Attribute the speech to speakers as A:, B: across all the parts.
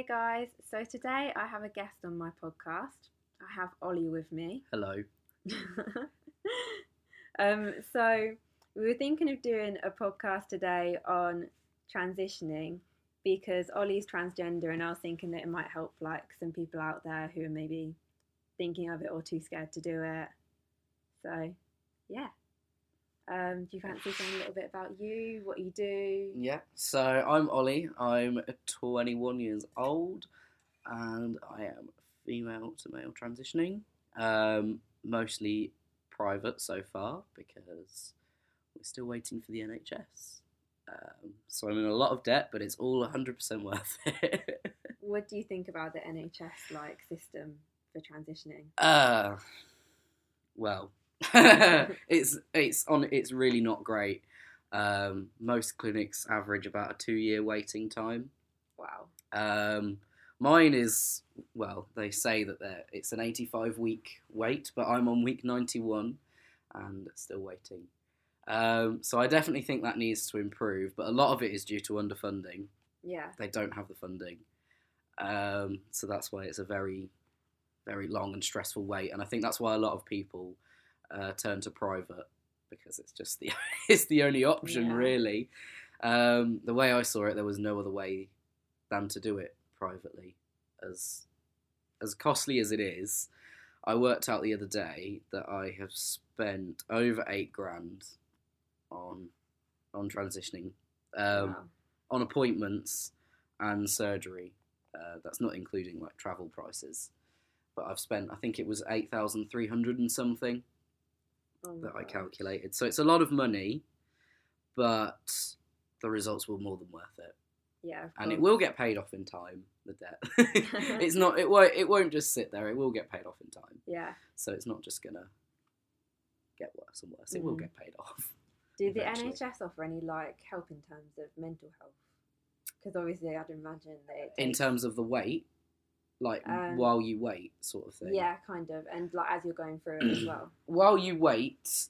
A: Hey guys, so today I have a guest on my podcast. I have Ollie with me.
B: Hello.
A: um, so we were thinking of doing a podcast today on transitioning because Ollie's transgender, and I was thinking that it might help like some people out there who are maybe thinking of it or too scared to do it. So, yeah. Um, do you fancy saying a little bit about you, what you do?
B: Yeah, so I'm Ollie. I'm 21 years old and I am female to male transitioning. Um, mostly private so far because we're still waiting for the NHS. Um, so I'm in a lot of debt, but it's all 100% worth it.
A: What do you think about the NHS like system for transitioning?
B: uh, well, it's it's on it's really not great. Um, most clinics average about a two year waiting time.
A: Wow.
B: Um, mine is well, they say that they're, it's an 85 week wait, but I'm on week 91 and still waiting. Um, so I definitely think that needs to improve, but a lot of it is due to underfunding.
A: Yeah.
B: They don't have the funding, um, so that's why it's a very, very long and stressful wait. And I think that's why a lot of people uh, turn to private because it's just the it's the only option
A: Yeah.
B: really. Um, the way I saw it, there was no other way than to do it privately, as as costly as it is. I worked out the other day that I have spent over eight grand on on transitioning, um,
A: wow.
B: on appointments and surgery. Uh, that's not including like travel prices. But I've spent, I think it was eight thousand three hundred and something
A: Oh
B: that I calculated. So it's a lot of money, but the results were more than worth it,
A: Yeah.
B: and it will get paid off in time. The debt, it's not. It won't. It won't just sit there. It will get paid off in time.
A: Yeah.
B: So it's not just gonna get worse and worse. It will
A: Mhm.
B: get paid off.
A: Do the. NHS offer any like help in terms of mental health? Because obviously, I'd imagine that it
B: In terms of the wait, like
A: Um,
B: while you wait, sort of thing.
A: Yeah, kind of, and like as you're going through it as well.
B: while you wait,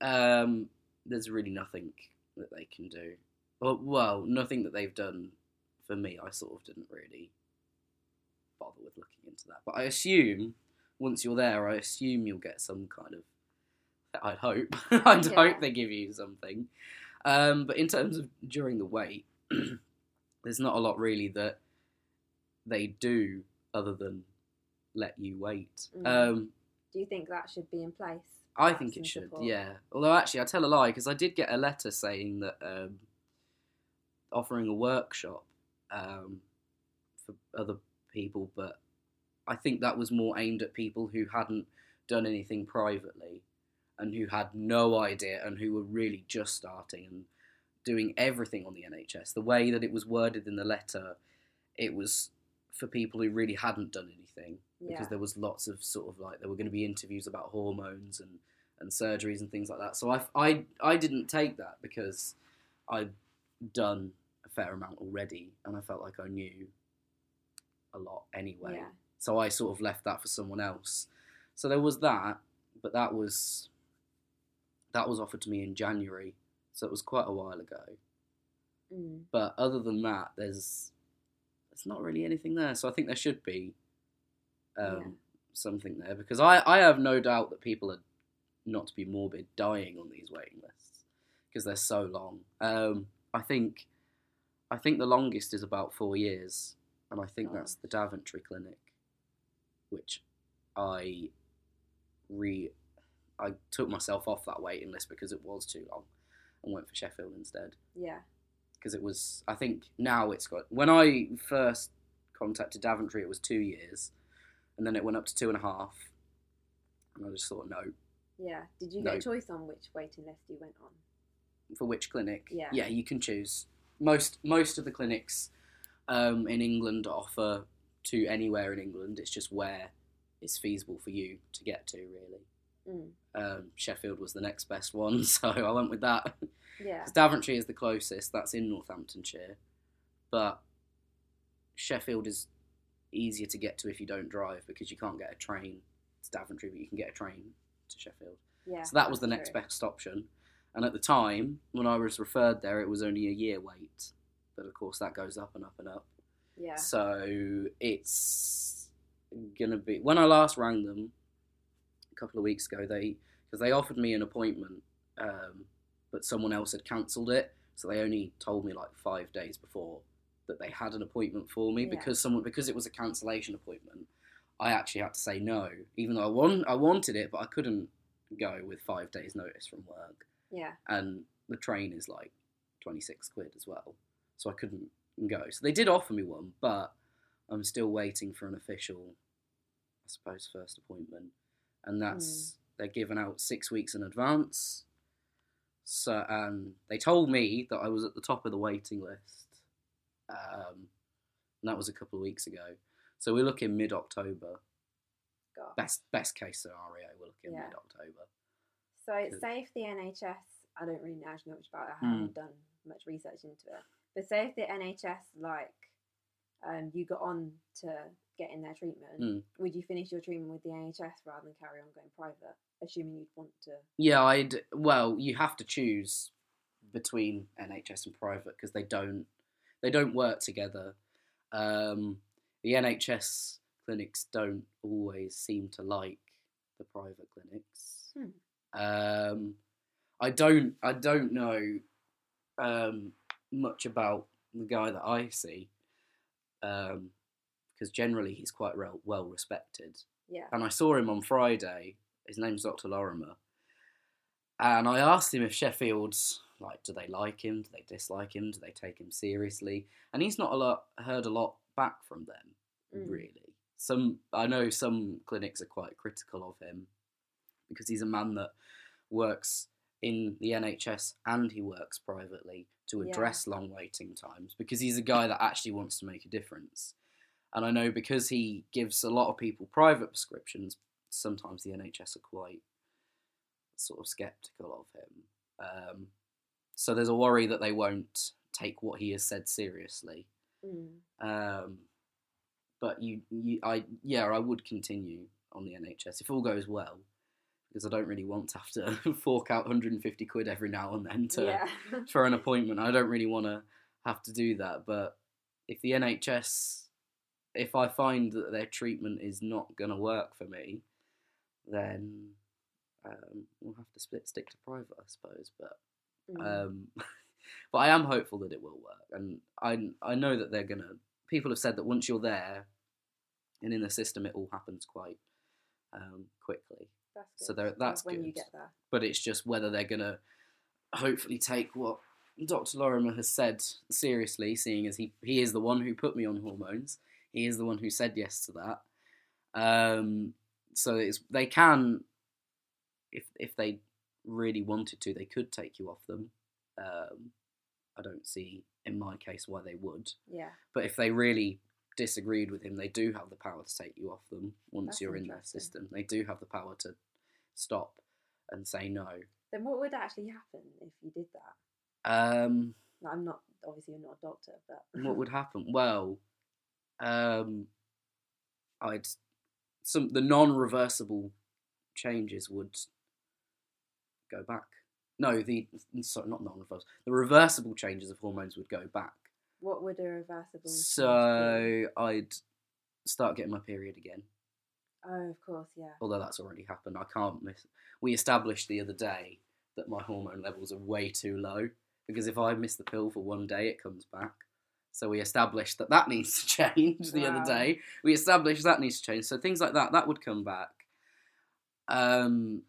B: um, there's really nothing that they can do. Well, well, nothing that they've done for me. I sort of didn't really bother with looking into that. But I assume once you're there, I assume you'll get some kind of. I'd hope. I'd
A: Yeah.
B: hope they give you something. Um, but in terms of during the wait, there's not a lot really that they do other than let you wait.
A: Mm.
B: Um,
A: Do you think that should be in place?
B: I think it should,
A: support?
B: yeah. Although actually, I tell a lie because I did get a letter saying that um, offering a workshop um, for other people, but I think that was more aimed at people who hadn't done anything privately and who had no idea and who were really just starting and doing everything on the NHS. The way that it was worded in the letter, it was for people who really hadn't done anything because
A: Yeah.
B: there was lots of sort of like there were going to be interviews about hormones and and surgeries and things like that. So I I I didn't take that because I'd done a fair amount already and I felt like I knew a lot anyway.
A: Yeah.
B: So I sort of left that for someone else. So there was that, but that was that was offered to me in January, so it was quite a while ago.
A: Mm.
B: But other than that, there's there's not really anything there. So I think there should be um,
A: Yeah.
B: something there because I, I have no doubt that people are not to be morbid dying on these waiting lists because they're so long. Um, I think I think the longest is about four years, and I think that's the Daventry Clinic, which I re I took myself off that waiting list because it was too long and went for Sheffield instead
A: Yeah.
B: Because it was I think now it's got when I first contacted Daventry it was two years and then it went up to two and a half and I just thought no
A: Yeah. Did you get a choice on which waiting list you went on?
B: for which clinic
A: Yeah.
B: yeah you can choose most most of the clinics um, in England offer to anywhere in England it's just where it's feasible for you to get to really
A: Mm.
B: um, Sheffield was the next best one so I went with that
A: Yeah.
B: 'Cause Daventry is the closest. That's in Northamptonshire, but Sheffield is easier to get to if you don't drive because you can't get a train to Daventry, but you can get a train to Sheffield.
A: Yeah.
B: So that was the next
A: true.
B: best option. And at the time, when I was referred there, it was only a year wait. But of course, that goes up and up and up.
A: Yeah.
B: So it's gonna be when I last rang them a couple of weeks ago. They because they offered me an appointment, um, but someone else had cancelled it, so they only told me like five days before that they had an appointment for me
A: Yeah.
B: because someone because it was a cancellation appointment. I actually had to say no, even though I want I wanted it, but I couldn't go with five days notice from work
A: Yeah.
B: and the train is like 26 quid as well so i couldn't go so they did offer me one but i'm still waiting for an official i suppose first appointment and that's hmm. they're given out six weeks in advance so and they told me that i was at the top of the waiting list um, and that was a couple of weeks ago so we're looking mid-october
A: God.
B: best best case scenario we're looking
A: Yeah.
B: mid-october
A: So
B: Good.
A: say if the NHS, I don't really know much about it. I
B: Hmm.
A: haven't done much research into it. But say if the NHS like um, you got on to getting their treatment,
B: Hmm.
A: would you finish your treatment with the NHS rather than carry on going private? Assuming you'd want to.
B: Yeah, I'd. Well, you have to choose between NHS and private because they don't they don't work together. Um, the NHS clinics don't always seem to like the private clinics.
A: Hmm.
B: Um, I don't. I don't know um, much about the guy that I see because generally he's quite well, well respected
A: Yeah.
B: and I saw him on Friday. His name's Dr. Lorimer, and I asked him if Sheffield's like, do they like him? Do they dislike him? Do they take him seriously? And he's not a lot heard a lot back from them,
A: Mm.
B: really. Some I know some clinics are quite critical of him because he's a man that works in the NHS and he works privately to
A: Yeah.
B: address long waiting times because he's a guy that actually wants to make a difference. And I know because he gives a lot of people private prescriptions, sometimes the NHS are quite sort of skeptical of him. Um, so there's a worry that they won't take what he has said seriously.
A: Mm.
B: Um, but you, you, I, yeah, I would continue on the NHS if all goes well, because I don't really want to have to fork out 150 quid every now and then to
A: yeah.
B: for an appointment. I don't really want to have to do that. But if the NHS, if I find that their treatment is not going to work for me, then um, we'll have to split stick to private, I suppose. But
A: Mm.
B: um, but I am hopeful that it will work, and I I know that they're gonna. People have said that once you're there, and in the system, it all happens quite um, quickly.
A: That's
B: so that's
A: when you
B: good.
A: get there.
B: But it's just whether they're gonna hopefully take what Dr. Lorimer has said seriously, seeing as he he is the one who put me on hormones. He is the one who said yes to that. Um, so it's they can, if if they really wanted to, they could take you off them. Um, I don't see in my case why they would.
A: Yeah.
B: But if they really disagreed with him, they do have the power to take you off them once
A: That's
B: you're in their system. They do have the power to stop and say no.
A: Then what would actually happen if you did that?
B: Um,
A: I'm not obviously you're not a doctor, but
B: what would happen? Well, um, I'd some the non-reversible changes would go back. No, the sorry, not non-reversible. The reversible changes of hormones would go back.
A: what would a reversible?
B: So I'd start getting my period again.
A: Oh, of course, yeah.
B: although that's already happened. I can't miss. We established the other day that my hormone levels are way too low because if I miss the pill for one day, it comes back. So we established that that needs to change the
A: Wow.
B: other day. We established that needs to change. So things like that that would come back. Um,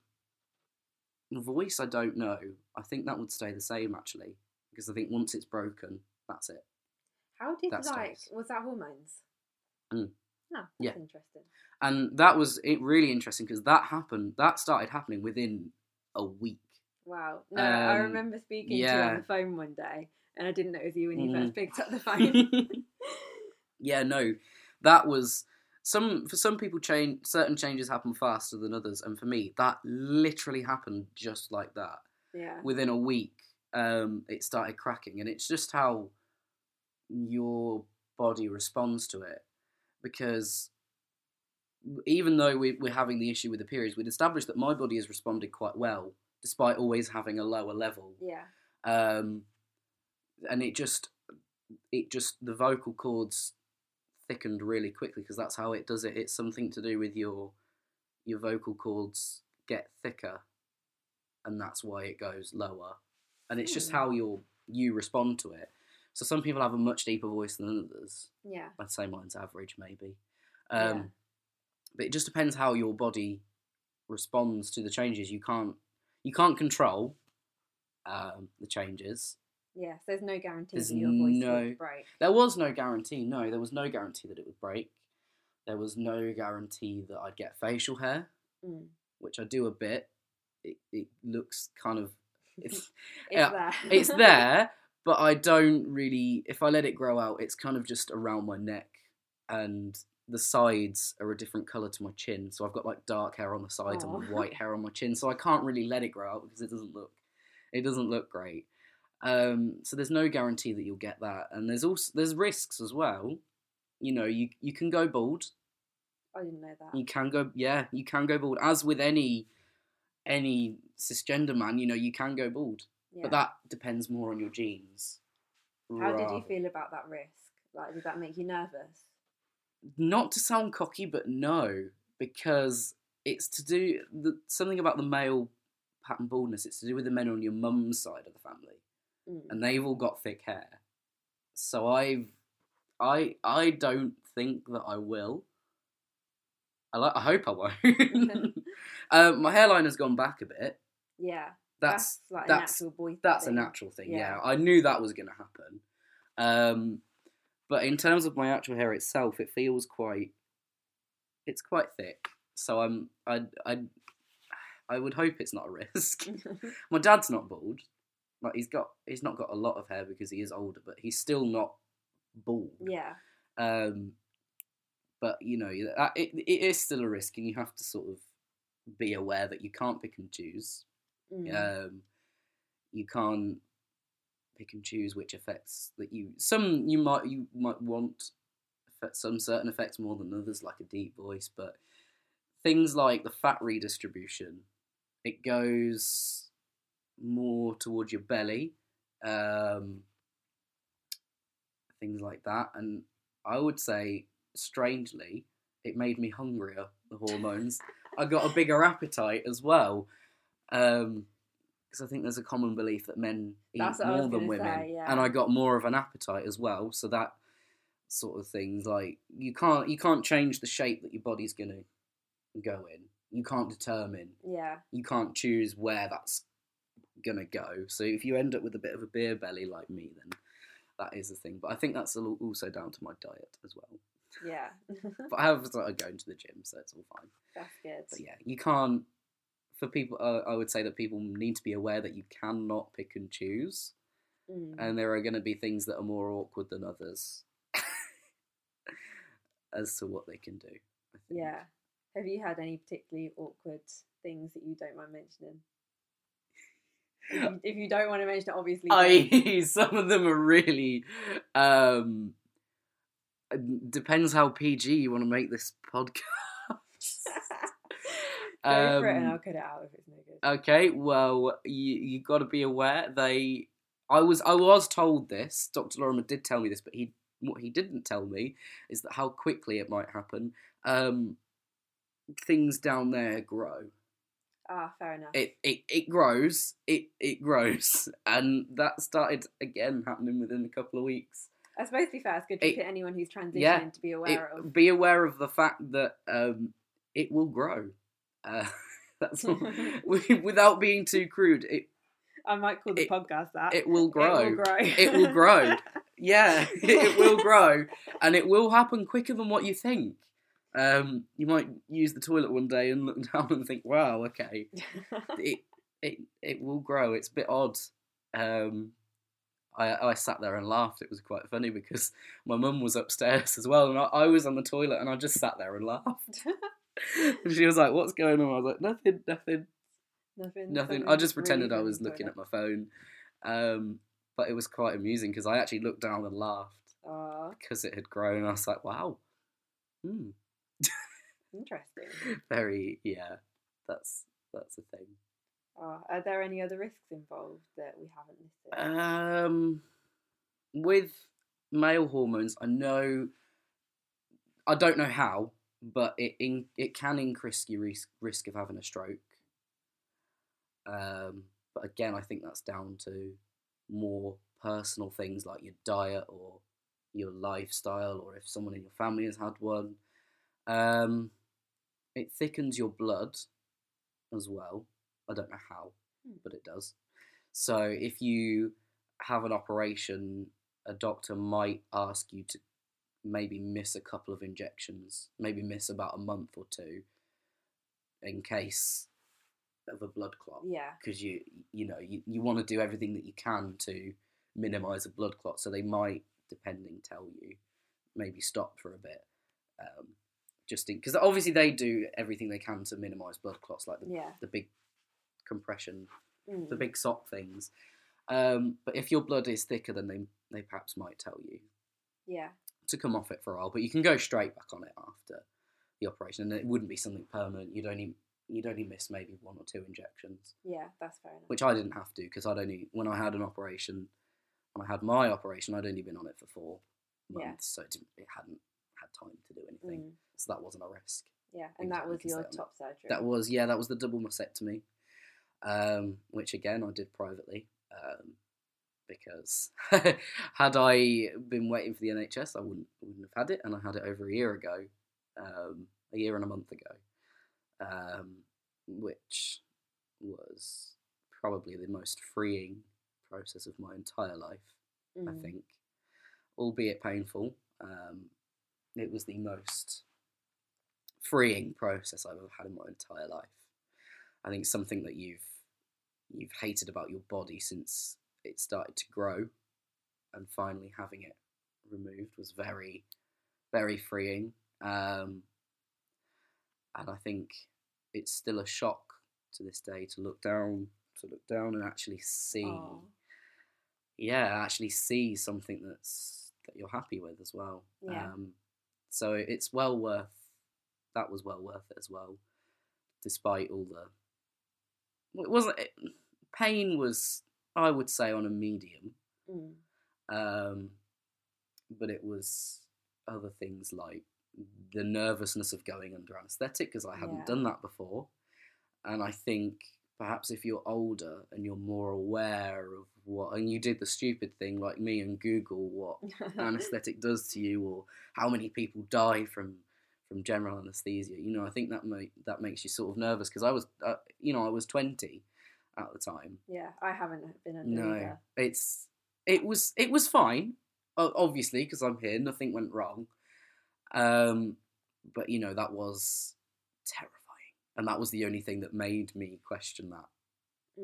B: voice, I don't know. I think that would stay the same actually because I think once it's broken, that's it.
A: How did
B: That
A: like
B: stays.
A: was that hormones?
B: Mm.
A: No, that's
B: Yeah.
A: interesting.
B: And that was it really interesting because that happened. That started happening within a week.
A: Wow. No, I
B: Um,
A: remember speaking to you on the phone one day, and I didn't know it was you when you
B: Mhm.
A: first picked up the phone.
B: yeah, no, that was some for some people. Change certain changes happen faster than others, and for me, that literally happened just like that.
A: yeah.
B: Within a week, um, it started cracking, and it's just how your body responds to it. Because even though we, we're having the issue with the periods, we'd established that my body has responded quite well, despite always having a lower level.
A: Yeah.
B: um, and it just it just the vocal cords thickened really quickly because that's how it does it. It's something to do with your your vocal cords get thicker, and that's why it goes lower. And it's just
A: Hmm.
B: how you you respond to it. So some people have a much deeper voice than others.
A: Yeah.
B: I'd say mine's average, maybe. Um,
A: Yeah.
B: But it just depends how your body responds to the changes. You can't you can't control um, the changes.
A: Yes, there's no guarantee
B: There's
A: that your voice
B: no-
A: will break.
B: There was no guarantee. No, there was no guarantee that it would break. There was no guarantee that I'd get facial hair,
A: Mm.
B: which I do a bit. It, it looks kind of it's
A: It's there.
B: it's there, but I don't really. If I let it grow out, it's kind of just around my neck, and the sides are a different color to my chin. So I've got like dark hair on the sides
A: Aw.
B: and white hair on my chin. So I can't really let it grow out because it doesn't look, it doesn't look great. Um, so there's no guarantee that you'll get that, and there's also there's risks as well. You know, you you can go bald.
A: I didn't know that.
B: You can go, yeah, you can go bald. As with any any cisgender man, you know, you can go bald.
A: Yeah.
B: But that depends more on your genes.
A: How did you feel about that risk? Like, did that make you nervous?
B: Not to sound cocky, but no, because it's to do the, something about the male pattern baldness. It's to do with the men on your mum's side of the family,
A: Mm.
B: and they've all got thick hair. So I've, I, I don't think that I will. I, like, I hope I won't. um, my hairline has gone back a bit.
A: Yeah,
B: That's
A: that's like
B: that's
A: a natural boy.
B: that's a
A: thing.
B: natural thing. Yeah.
A: Yeah.
B: I knew that was going to happen. Um, but in terms of my actual hair itself, it feels quite. It's quite thick, so I'm. I I I would hope it's not a risk. my dad's not bald. Like he's got he's not got a lot of hair because he is older, but he's still not bald.
A: yeah,
B: Um, but you know it, it is still a risk, and you have to sort of be aware that you can't pick and choose.
A: Mm.
B: Um, you can't pick and choose which effects that you. Some you might you might want some certain effects more than others, like a deep voice, but things like the fat redistribution, it goes more towards your belly, um, things like that, and I would say, strangely, it made me hungrier. The hormones. I got a bigger appetite as well. Um, because I think there's a common belief that men eat
A: That's what I was
B: more than women,
A: say, yeah.
B: and I got more of an appetite as well. So that sort of things like you can't you can't change the shape that your body's gonna go in. You can't determine.
A: yeah,
B: You can't choose where that's gonna go. So if you end up with a bit of a beer belly like me, then that is the thing. But I think that's also down to my diet as well.
A: yeah.
B: But I have started going to the gym, so it's all fine.
A: that's good.
B: But yeah, you can't. For people, uh, I would say that people need to be aware that you cannot pick and choose,
A: Mm.
B: and there are going to be things that are more awkward than others as to what they can do. I think.
A: Yeah. Have you had any particularly awkward things that you don't mind mentioning? If you, if you don't want to mention it, obviously.
B: I some of them are really. Um, depends how PG you want to make this podcast.
A: Go for it, and
B: Um,
A: I'll cut it out if it's no good.
B: Okay, well, you you got to be aware. They, I was I was told this. Dr. Lorimer did tell me this, but he what he didn't tell me is that how quickly it might happen. Um, things down there grow.
A: Ah, fair enough.
B: It it it grows. It it grows, and that started again happening within a couple of weeks.
A: I suppose to be fair, it's good to
B: it-
A: for anyone who's transitioning
B: yeah,
A: to be
B: It-
A: aware of.
B: be aware of the fact that um, it will grow. Uh, that's all. without being too crude. It
A: I might call the
B: it-
A: podcast that.
B: it will grow.
A: It will grow.
B: It will grow. Yeah, it will grow, and it will happen quicker than what you think. Um, you might use the toilet one day and look down and think, "Wow, okay, it it it will grow." It's a bit odd. Um, I I sat there and laughed. It was quite funny because my mum was upstairs as well, and I, I was on the toilet, and I just sat there and laughed. And she was like, "What's going on?" I was like, "Nothing, nothing."
A: nothing.
B: Nothing. I just pretended
A: really
B: I was looking at my phone. Um, but it was quite amusing because I actually looked down and laughed
A: Ah,
B: because it had grown. I was like, wow. Hmm.
A: interesting.
B: Very, yeah. That's that's a thing.
A: Are there any other risks involved that we haven't listed?
B: Um, with male hormones, I know I don't know how, but it in, it can increase your risk, risk of having a stroke. Um, but again, I think that's down to more personal things like your diet or your lifestyle, or if someone in your family has had one. Um, it thickens your blood as well. I don't know how,
A: Hmm.
B: but it does. So if you have an operation, a doctor might ask you to maybe miss a couple of injections, maybe miss about a month or two in case of a blood clot
A: Yeah.
B: because you you know you, you want to do everything that you can to minimize a blood clot so they might depending tell you maybe stop for a bit um, just because obviously they do everything they can to minimize blood clots like the,
A: Yeah.
B: the big compression
A: Mm.
B: the big sock things um, but if your blood is thicker then they they perhaps might tell you
A: Yeah.
B: To come off it for a while but you can go straight back on it after the operation and it wouldn't be something permanent you'd only you'd only miss maybe one or two injections
A: Yeah. That's fair enough.
B: which I didn't have to because I'd only when I had an operation, when I had my operation, I'd only been on it for four
A: Yeah.
B: months, so it, it hadn't had time to do anything,
A: Mm.
B: so that wasn't a risk.
A: Yeah. And that was your top surgery.
B: That was yeah, that was the double mastectomy, um, which again I did privately um, because had I been waiting for the NHS, I wouldn't wouldn't have had it, and I had it over a year ago, um, a year and a month ago, um, which was probably the most freeing process of my entire life. I
A: Mm.
B: think, albeit painful. Um, it was the most freeing process I've ever had in my entire life. I think something that you've you've hated about your body since it started to grow, and finally having it removed was very, very freeing. Um, and I think it's still a shock to this day to look down, to look down and actually see
A: Aw.
B: yeah, actually see something that's that you're happy with as well.
A: Yeah.
B: Um, so it's well worth. That was well worth it as well, despite all the. It wasn't. It, pain was, I would say, on a medium,
A: Mm.
B: um, but it was other things like the nervousness of going under anaesthetic because I hadn't
A: Yeah.
B: done that before, and I think perhaps if you're older and you're more aware of what, and you did the stupid thing like me and Google what anaesthetic does to you or how many people die from from general anaesthesia, you know, I think that make, that makes you sort of nervous because I was, uh, you know, I was twenty at the time.
A: yeah. I haven't been under
B: No,
A: either.
B: it's it was it was fine, obviously because I'm here. Nothing went wrong, um, but you know that was terrifying, and that was the only thing that made me question that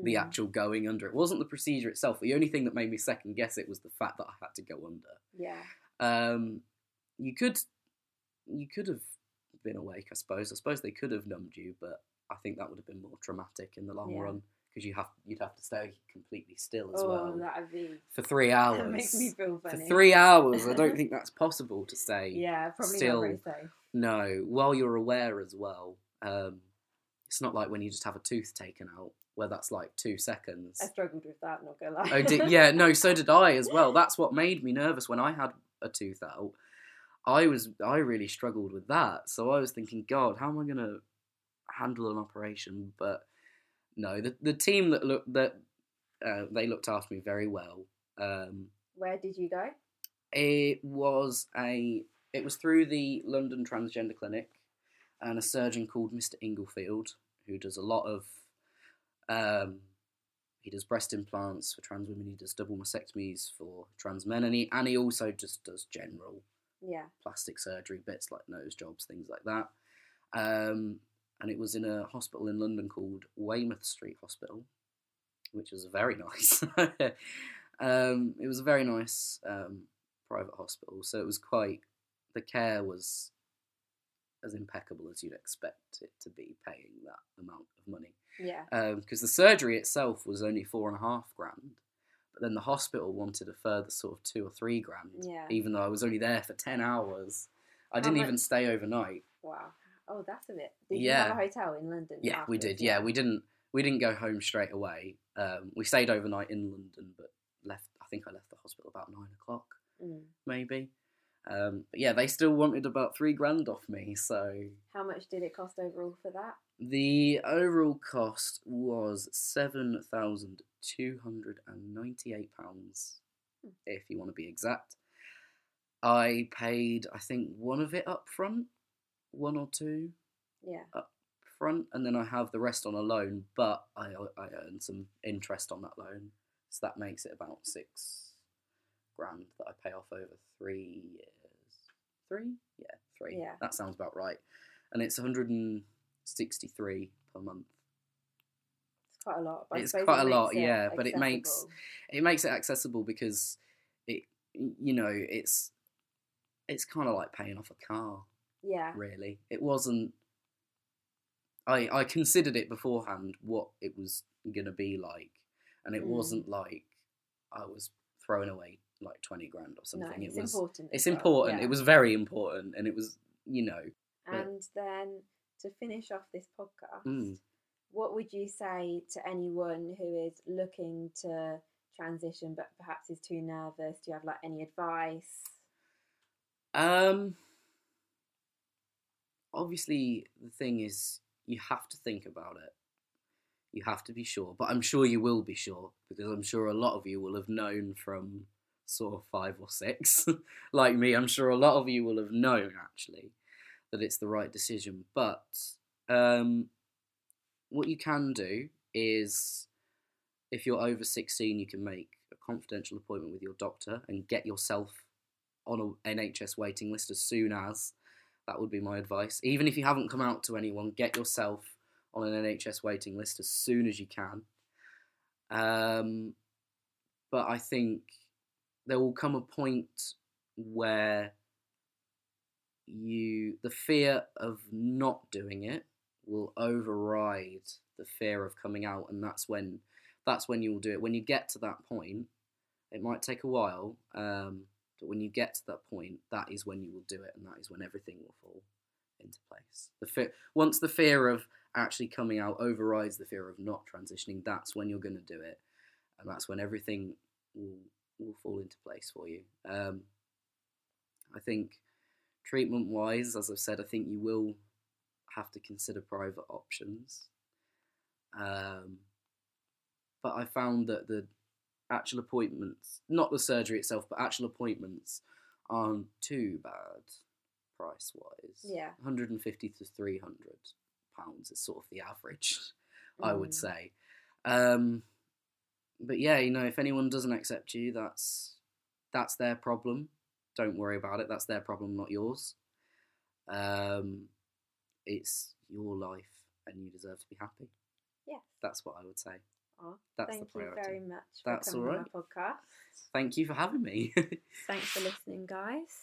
B: the
A: Mm.
B: actual going under. It wasn't the procedure itself. The only thing that made me second guess it was the fact that I had to go under.
A: Yeah.
B: Um, you could you could have been awake, I suppose. I suppose they could have numbed you, but I think that would have been more traumatic in the long
A: Yeah.
B: run because you have you'd have to stay completely still as
A: oh,
B: well
A: that'd be.
B: for three hours.
A: That makes me feel funny.
B: for three hours, I don't think that's possible to stay.
A: Yeah, probably
B: still-
A: not very safe.
B: No, while you're aware as well. Um, it's not like when you just have a tooth taken out, where that's like two seconds.
A: I struggled with that. Not gonna lie.
B: Oh, did, yeah, no, so did I as well. That's what made me nervous when I had a tooth out. I was, I really struggled with that. So I was thinking, God, how am I gonna handle an operation? But no, the the team that looked that uh, they looked after me very well. Um,
A: Where did you go?
B: it was a, it was through the London Transgender Clinic, and a surgeon called Mr. Inglefield who does a lot of um, he does breast implants for trans women. He does double mastectomies for trans men, and he and he also just does general
A: Yeah.
B: plastic surgery bits like nose jobs, things like that. Um, and it was in a hospital in London called Weymouth Street Hospital, which was very nice. um, it was a very nice um, private hospital, so it was quite. The care was as impeccable as you'd expect it to be, paying that amount of money
A: Yeah.
B: because the surgery itself was only four and a half grand, but then the hospital wanted a further sort of two or three grand,
A: Yeah.
B: even though I was only there for ten hours. I
A: How
B: didn't
A: much-
B: even stay overnight.
A: Wow. Oh, that's a bit. Did you
B: Yeah.
A: have a hotel in London?
B: Yeah, we did. Yeah, we didn't. We didn't go home straight away. Um, we stayed overnight in London, but left. I think I left the hospital about nine o'clock,
A: Mm.
B: maybe. Um, but yeah, they still wanted about three grand off me. So
A: How much did it cost overall for that?
B: the overall cost was seven thousand two hundred and ninety-eight pounds,
A: Hmm.
B: if you want to be exact. I paid, I think, one of it up front, one or two
A: Yeah.
B: up front, and then I have the rest on a loan. But I I earn some interest on that loan, so that makes it about six grand that I pay off over three years. Three? Yeah, three.
A: Yeah.
B: That sounds about right. And it's 163 per month.
A: It's quite a lot.
B: It's quite
A: it
B: a lot, yeah, but it makes- It makes it accessible because it, you know, it's it's kind of like paying off a car.
A: Yeah.
B: really. It wasn't. I I considered it beforehand what it was gonna be like, and it
A: Mm.
B: wasn't like I was throwing away like twenty grand or something.
A: No, it's
B: it was.
A: important.
B: It's
A: well,
B: important.
A: yeah.
B: It was very important, and it was you know. but-
A: And then to finish off this podcast,
B: Mm.
A: what would you say to anyone who is looking to transition but perhaps is too nervous? Do you have like any advice?
B: Um. Obviously, the thing is, you have to think about it. You have to be sure, but I'm sure you will be sure because I'm sure a lot of you will have known from sort of five or six, like me. I'm sure a lot of you will have known actually that it's the right decision. But um, what you can do is, if you're over 16, you can make a confidential appointment with your doctor and get yourself on an NHS waiting list as soon as. That would be my advice. Even if you haven't come out to anyone, get yourself on an NHS waiting list as soon as you can. Um, but I think there will come a point where you the fear of not doing it will override the fear of coming out and that's when that's when you will do it when you get to that point it might take a while um, but when you get to that point that is when you will do it and that is when everything will fall into place. The fear once the fear of actually coming out overrides the fear of not transitioning that's when you're going to do it and that's when everything will will fall into place for you. Um, i think treatment wise as i've said i think you will have to consider private options. Um, but i found that the actual appointments not the surgery itself but actual appointments aren't too bad price wise
A: Yeah.
B: 150 to 300 pounds is sort of the average I would
A: Mm.
B: say. Um, but yeah, you know, if anyone doesn't accept you, that's that's their problem. Don't worry about it. That's their problem, not yours. Um, it's your life, and you deserve to be happy.
A: Yes.
B: That's what I would say.
A: Oh,
B: That's
A: thank
B: the
A: you very much for
B: That's
A: coming
B: all
A: on my podcast.
B: Thank you for having me.
A: Thanks for listening, guys.